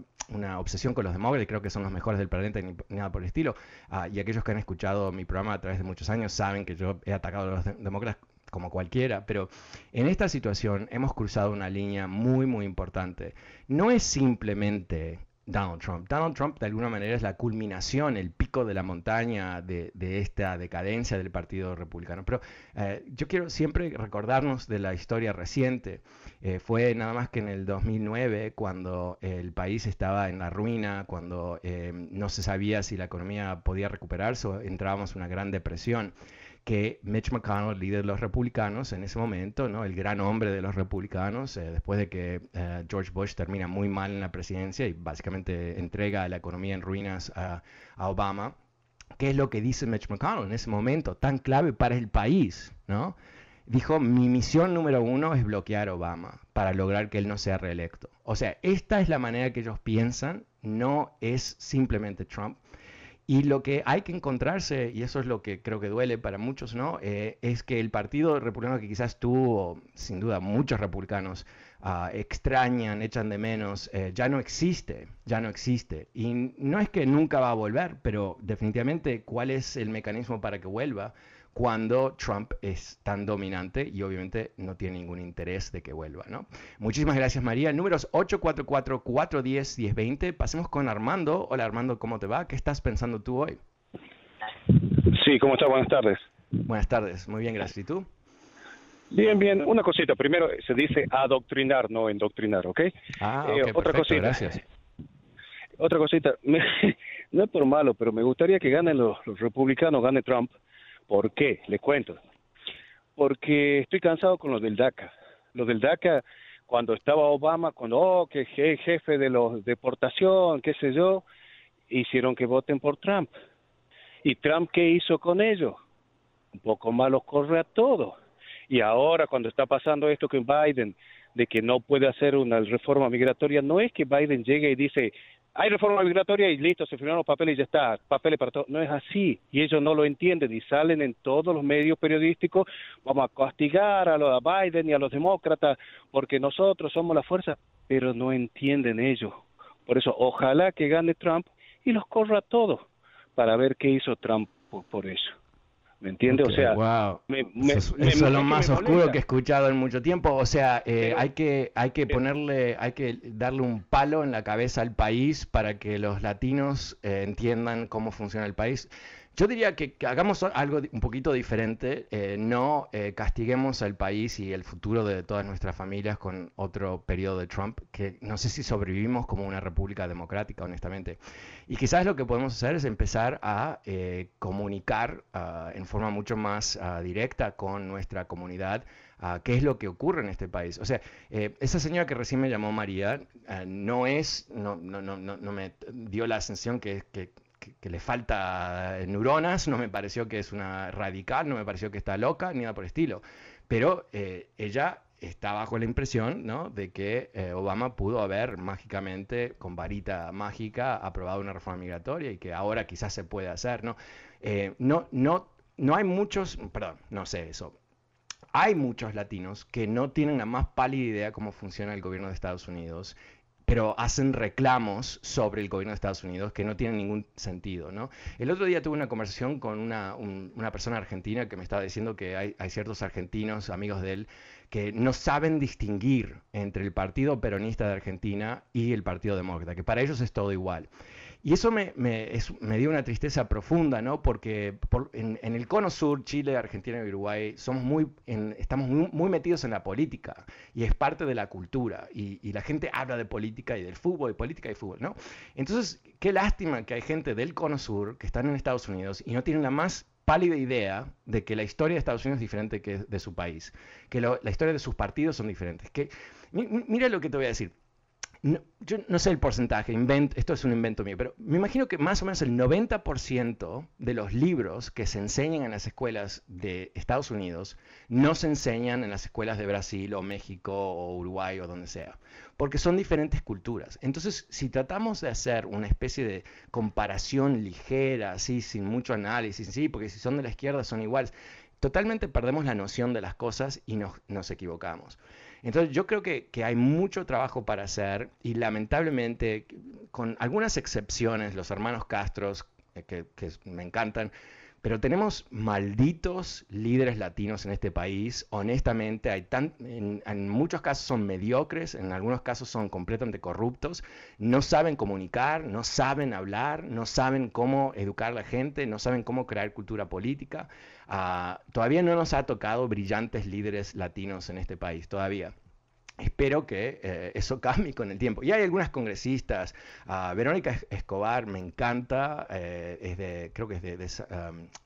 obsesión con los demócratas, creo que son los mejores del planeta ni, nada por el estilo, ah, y aquellos que han escuchado mi programa a través de muchos años saben que yo he atacado a los demócratas como cualquiera, pero en esta situación hemos cruzado una línea muy, muy importante. No es simplemente Donald Trump. Donald Trump de alguna manera es la culminación, el pico de la montaña de, esta decadencia del Partido Republicano. Pero eh, yo quiero siempre recordarnos de la historia reciente. Eh, fue nada más que en el 2009 cuando el país estaba en la ruina, cuando eh, no se sabía si la economía podía recuperarse o entrábamos en una gran depresión que Mitch McConnell, líder de los republicanos en ese momento, ¿no? el gran hombre de los republicanos, eh, después de que eh, George Bush termina muy mal en la presidencia y básicamente entrega la economía en ruinas a, Obama, ¿qué es lo que dice Mitch McConnell en ese momento tan clave para el país? ¿no? Dijo, mi misión número uno es bloquear a Obama para lograr que él no sea reelecto. O sea, esta es la manera que ellos piensan, no es simplemente Trump. Y lo que hay que encontrarse, y eso es lo que creo que duele para muchos, ¿no? Eh, es que el partido republicano que quizás tuvo, sin duda, muchos republicanos ah, extrañan, echan de menos, eh, ya no existe, ya no existe. Y no es que nunca va a volver, pero definitivamente, ¿cuál es el mecanismo para que vuelva? Cuando Trump es tan dominante y obviamente no tiene ningún interés de que vuelva. ¿no? Muchísimas gracias María. Números 844-410-1020. Pasemos con Armando. Hola Armando, ¿cómo te va? ¿Qué estás pensando tú hoy? Sí, ¿cómo estás? Buenas tardes. Buenas tardes, muy bien, gracias. ¿Y tú? Bien, bien. Una cosita. Primero, se dice adoctrinar, no endoctrinar, ¿ok? Ah, eh, otra cosita. Gracias. Otra cosita. no es por malo, pero me gustaría que ganen los republicanos, gane Trump ¿Por qué? Le cuento. Porque estoy cansado con los del DACA. Los del DACA, cuando estaba Obama, cuando, oh, que jefe de los deportación, qué sé yo, hicieron que voten por Trump. ¿Y Trump qué hizo con ellos? Un poco más corre a todos. Y ahora cuando está pasando esto con Biden, de que no puede hacer una reforma migratoria, no es que Biden llegue y dice, hay reforma migratoria y listo, se firmaron los papeles y ya está, papeles para todo. No es así y ellos no lo entienden y salen en todos los medios periodísticos, vamos a castigar a, los, a Biden y a los demócratas porque nosotros somos la fuerza, pero no entienden ellos. Por eso, ojalá que gane Trump y los corra a todos para ver qué hizo Trump por eso. ¿Me entiendes? o sea, wow. eso, es lo más oscuro que he escuchado en mucho tiempo. O sea, eh, hay que hay que ponerle, hay que darle un palo en la cabeza al país para que los latinos eh, entiendan cómo funciona el país. Yo diría que, hagamos algo un poquito diferente, eh, no eh, castiguemos al país y el futuro de todas nuestras familias con otro periodo de Trump, que no sé si sobrevivimos como una república democrática, honestamente. Y quizás lo que podemos hacer es empezar a eh, comunicar ah, en forma mucho más ah, directa con nuestra comunidad ah, qué es lo que ocurre en este país. O sea, esa señora que recién me llamó María no es, no, no, no, no, me dio la sensación que, que que, le falta neuronas, no me pareció que es una radical, no me pareció que está loca, ni nada por el estilo. Pero eh, ella está bajo la impresión ¿no? de que eh, Obama pudo haber mágicamente, con varita mágica, aprobado una reforma migratoria y que ahora quizás se puede hacer. ¿no? Eh, no, no, no hay muchos, perdón, no sé eso. Hay muchos latinos que no tienen la más pálida idea cómo funciona el gobierno de Estados Unidos pero hacen reclamos sobre el gobierno de Estados Unidos que no tienen ningún sentido. ¿no? El otro día tuve una conversación con una, una persona argentina que me estaba diciendo que hay, hay, ciertos argentinos, amigos de él, que no saben distinguir entre el Partido Peronista de Argentina y el Partido Demócrata, que para ellos es todo igual. Y eso me, dio una tristeza profunda, ¿no? Porque en, el cono sur, Chile, Argentina y Uruguay, somos muy, estamos muy, metidos en la política y es parte de la cultura. Y, la gente habla de política y del fútbol, de política y fútbol, ¿no? Entonces, qué lástima que hay gente del cono sur que están en Estados Unidos y no tienen la más pálida idea de que la historia de Estados Unidos es diferente que de su país, que la historia de sus partidos son diferentes. Que, mira lo que te voy a decir no, yo no sé el porcentaje, esto es un invento mío, pero me imagino que más o menos el 90% de los libros que se enseñan en las escuelas de Estados Unidos no se enseñan en las escuelas de Brasil o México o Uruguay o donde sea, porque son diferentes culturas. Entonces, si tratamos de hacer una especie de comparación ligera, así, sin mucho análisis, sí, porque si son de la izquierda son iguales, totalmente perdemos la noción de las cosas y nos, nos equivocamos. Entonces yo creo que, hay mucho trabajo para hacer y lamentablemente, con algunas excepciones, los hermanos Castros, eh, que, me encantan, pero tenemos malditos líderes latinos en este país. Honestamente, hay tan, en, muchos casos son mediocres, en algunos casos son completamente corruptos. No saben comunicar, no saben hablar, no saben cómo educar a la gente, no saben cómo crear cultura política. Ah, todavía no nos ha tocado brillantes líderes latinos en este país, todavía. Espero que eh, eso cambie con el tiempo. Y hay algunas congresistas. Ah, Verónica Escobar me encanta. Eh, es de, creo que es de,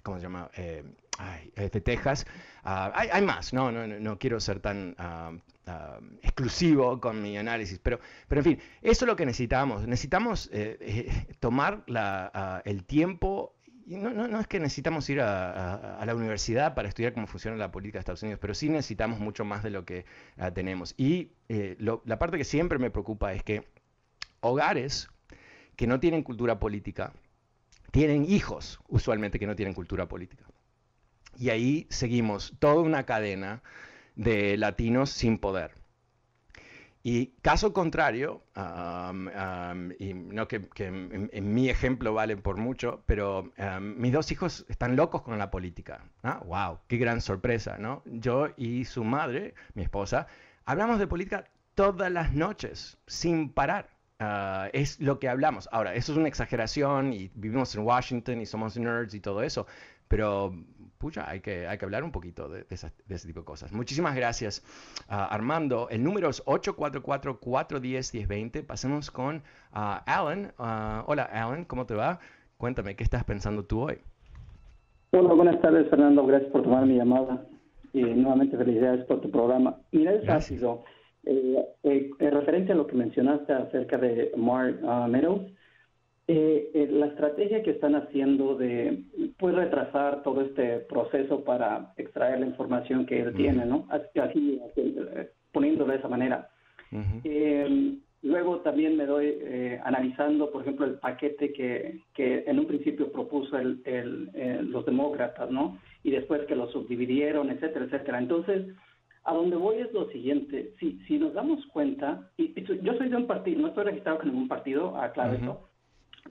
¿cómo se llama? Eh, de Texas. Ah, hay, más. No, no, no quiero ser tan exclusivo con mi análisis. Pero, pero en fin, eso es lo que necesitamos. Necesitamos tomar la, el tiempo no, es que necesitamos ir a, la universidad para estudiar cómo funciona la política de Estados Unidos, pero sí necesitamos mucho más de lo que ah, tenemos. Y eh, la parte que siempre me preocupa es que hogares que no tienen cultura política tienen hijos usualmente que no tienen cultura política. Y ahí seguimos toda una cadena de latinos sin poder. Y caso contrario, y no que, en, mi ejemplo vale por mucho, pero mis dos hijos están locos con la política. ¡Wow! ¡Qué gran sorpresa! ¿no? Yo y su madre, mi esposa, hablamos de política todas las noches, sin parar. Ah, es lo que hablamos. Ahora, eso es una exageración y vivimos en Washington y somos nerds y todo eso, pero pucha, hay que, hay que hablar un poquito de, ese tipo de cosas. Muchísimas gracias, ah, Armando. El número es 844-410-1020. Pasemos con ah, Alan. Ah, hola, Alan, ¿cómo te va? Cuéntame, ¿qué estás pensando tú hoy? Hola, buenas tardes, Fernando. Gracias por tomar mi llamada. Y nuevamente felicidades por tu programa. Mira, es rápido. Eh, eh, en referencia a lo que mencionaste acerca de Mark Meadows, eh, eh, la estrategia que están haciendo de pues retrasar todo este proceso para extraer la información que él tiene, ¿no? Así, eh, poniéndolo de esa manera. eh, luego también me doy eh, analizando, por ejemplo, el paquete que, que en un principio propuso el, el, los demócratas, ¿no? Y después que lo subdividieron, etcétera, etcétera. Entonces, a donde voy es lo siguiente, si, si nos damos cuenta, y, yo soy de un partido, no estoy registrado con ningún partido, aclaro esto,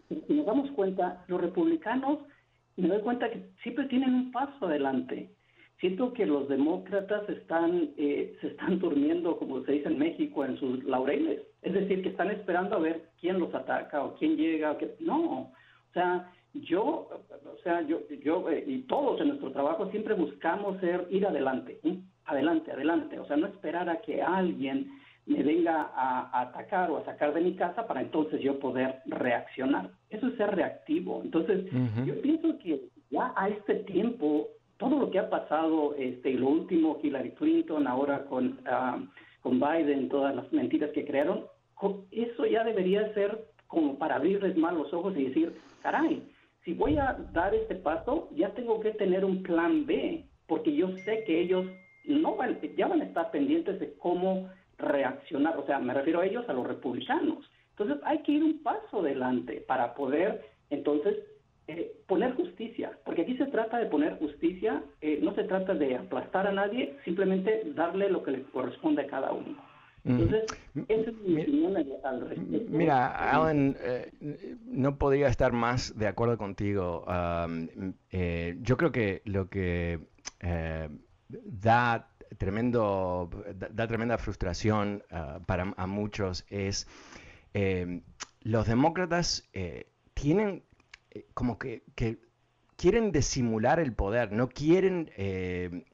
si nos damos cuenta, los republicanos, me doy cuenta que siempre tienen un paso adelante. Siento que los demócratas están, eh, se están durmiendo, como se dice en México, en sus laureles. Es decir, que están esperando a ver quién los ataca o quién llega. O qué. No, o sea, yo, o sea, yo, yo eh, y todos en nuestro trabajo siempre buscamos ser, ir adelante, adelante, adelante, o sea, no esperar a que alguien me venga a, atacar o a sacar de mi casa para entonces yo poder reaccionar. Eso es ser reactivo. Entonces, yo pienso que ya a este tiempo, todo lo que ha pasado, este, lo último, Hillary Clinton, ahora con, ah, con Biden, todas las mentiras que crearon, eso ya debería ser como para abrirles más los ojos y decir, caray, si voy a dar este paso, ya tengo que tener un plan B, porque yo sé que ellos no van, ya van a estar pendientes de cómo reaccionar, o sea, me refiero a ellos, a los republicanos. Entonces hay que ir un paso adelante para poder entonces eh, poner justicia, porque aquí se trata de poner justicia, eh, no se trata de aplastar a nadie, simplemente darle lo que le corresponde a cada uno. Entonces, esa es mi opinión al respecto. Mira, Alan, eh, no podría estar más de acuerdo contigo. yo creo que lo que da tremendo, da, tremenda frustración ah, para a muchos es eh, los demócratas eh, tienen eh, como que, quieren disimular el poder, no quieren,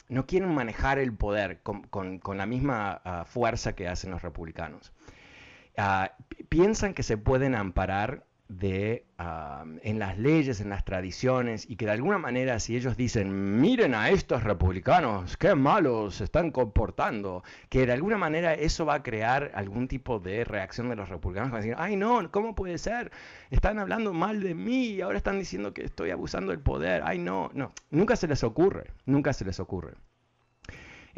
no quieren manejar el poder con, la misma ah, fuerza que hacen los republicanos. Ah, piensan que se pueden amparar de, en las leyes, en las tradiciones, y que de alguna manera si ellos dicen, miren a estos republicanos, qué malos se están comportando, que de alguna manera eso va a crear algún tipo de reacción de los republicanos, van a decir, ay no, ¿cómo puede ser? Están hablando mal de mí y ahora están diciendo que estoy abusando del poder, ay no, no, nunca se les ocurre, nunca se les ocurre.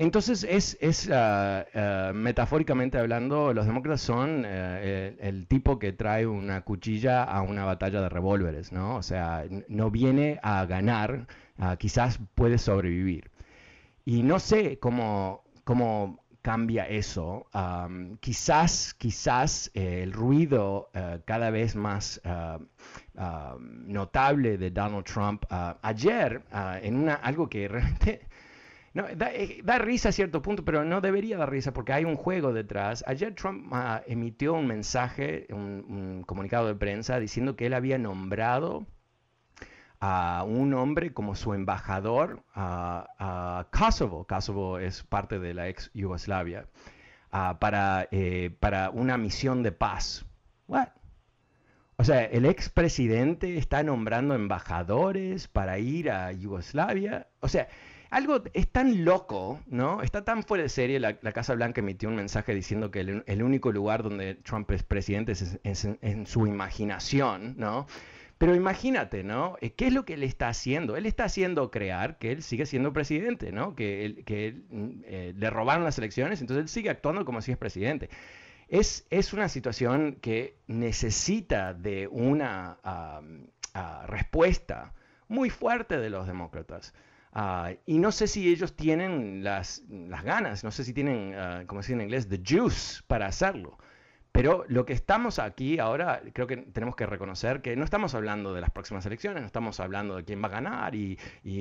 Entonces, es, ah, ah, metafóricamente hablando, los demócratas son eh, el, tipo que trae una cuchilla a una batalla de revólveres, ¿no? O sea, no viene a ganar, quizás puede sobrevivir. Y no sé cómo, cómo cambia eso. quizás, quizás eh, el ruido eh, cada vez más notable de Donald Trump. ayer, en una, algo que realmente eh, da, risa a cierto punto, pero no debería dar risa porque hay un juego detrás. Ayer Trump ah, emitió un mensaje, un, comunicado de prensa diciendo que él había nombrado a un hombre como su embajador a, Kosovo. Kosovo es parte de la ex Yugoslavia. Ah, para, eh, para una misión de paz. O sea, el expresidente está nombrando embajadores para ir a Yugoslavia. O sea, algo es tan loco, ¿no? Está tan fuera de serie. La, Casa Blanca emitió un mensaje diciendo que el, único lugar donde Trump es presidente es, en, su imaginación, ¿no? Pero imagínate, ¿no? Eh, ¿Qué es lo que él está haciendo? Él está haciendo crear que él sigue siendo presidente, ¿no? Que, que mm, eh, le robaron las elecciones, entonces él sigue actuando como si es presidente. Es, es una situación que necesita de una ah, respuesta muy fuerte de los demócratas. Ah, y no sé si ellos tienen las, ganas, no sé si tienen, uh, como se en inglés, the juice para hacerlo. Pero lo que estamos aquí ahora, creo que tenemos que reconocer que no estamos hablando de las próximas elecciones, no estamos hablando de quién va a ganar y,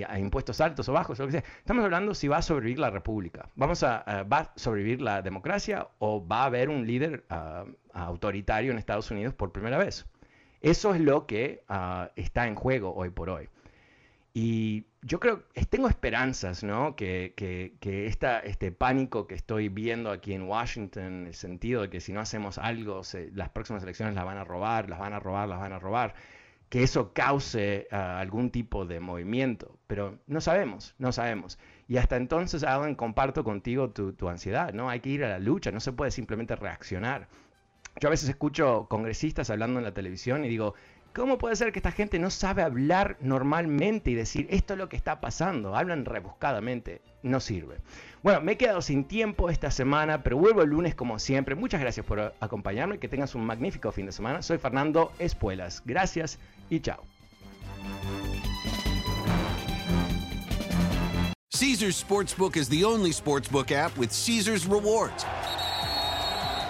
a impuestos altos o bajos, o lo que sea. Estamos hablando si va a sobrevivir la república. Vamos a, ¿Va a sobrevivir la democracia o va a haber un líder ah, autoritario en Estados Unidos por primera vez? Eso es lo que está en juego hoy por hoy. Y yo creo, tengo esperanzas, ¿no? Que, que, este pánico que estoy viendo aquí en Washington, el sentido de que si no hacemos algo, las próximas elecciones las van a robar, las van a robar, las van a robar, que eso cause ah, algún tipo de movimiento. Pero no sabemos, no sabemos. Y hasta entonces, Alan, comparto contigo tu, tu ansiedad, ¿no? Hay que ir a la lucha, no se puede simplemente reaccionar. Yo a veces escucho congresistas hablando en la televisión y digo, ¿Cómo puede ser que esta gente no sabe hablar normalmente y decir esto es lo que está pasando? Hablan rebuscadamente, no sirve. Bueno, me he quedado sin tiempo esta semana, pero vuelvo el lunes como siempre. Muchas gracias por acompañarme, que tengas un magnífico fin de semana. Soy Fernando Espuelas. Gracias y chao. Caesars Sportsbook is the only sportsbook app with Caesars rewards.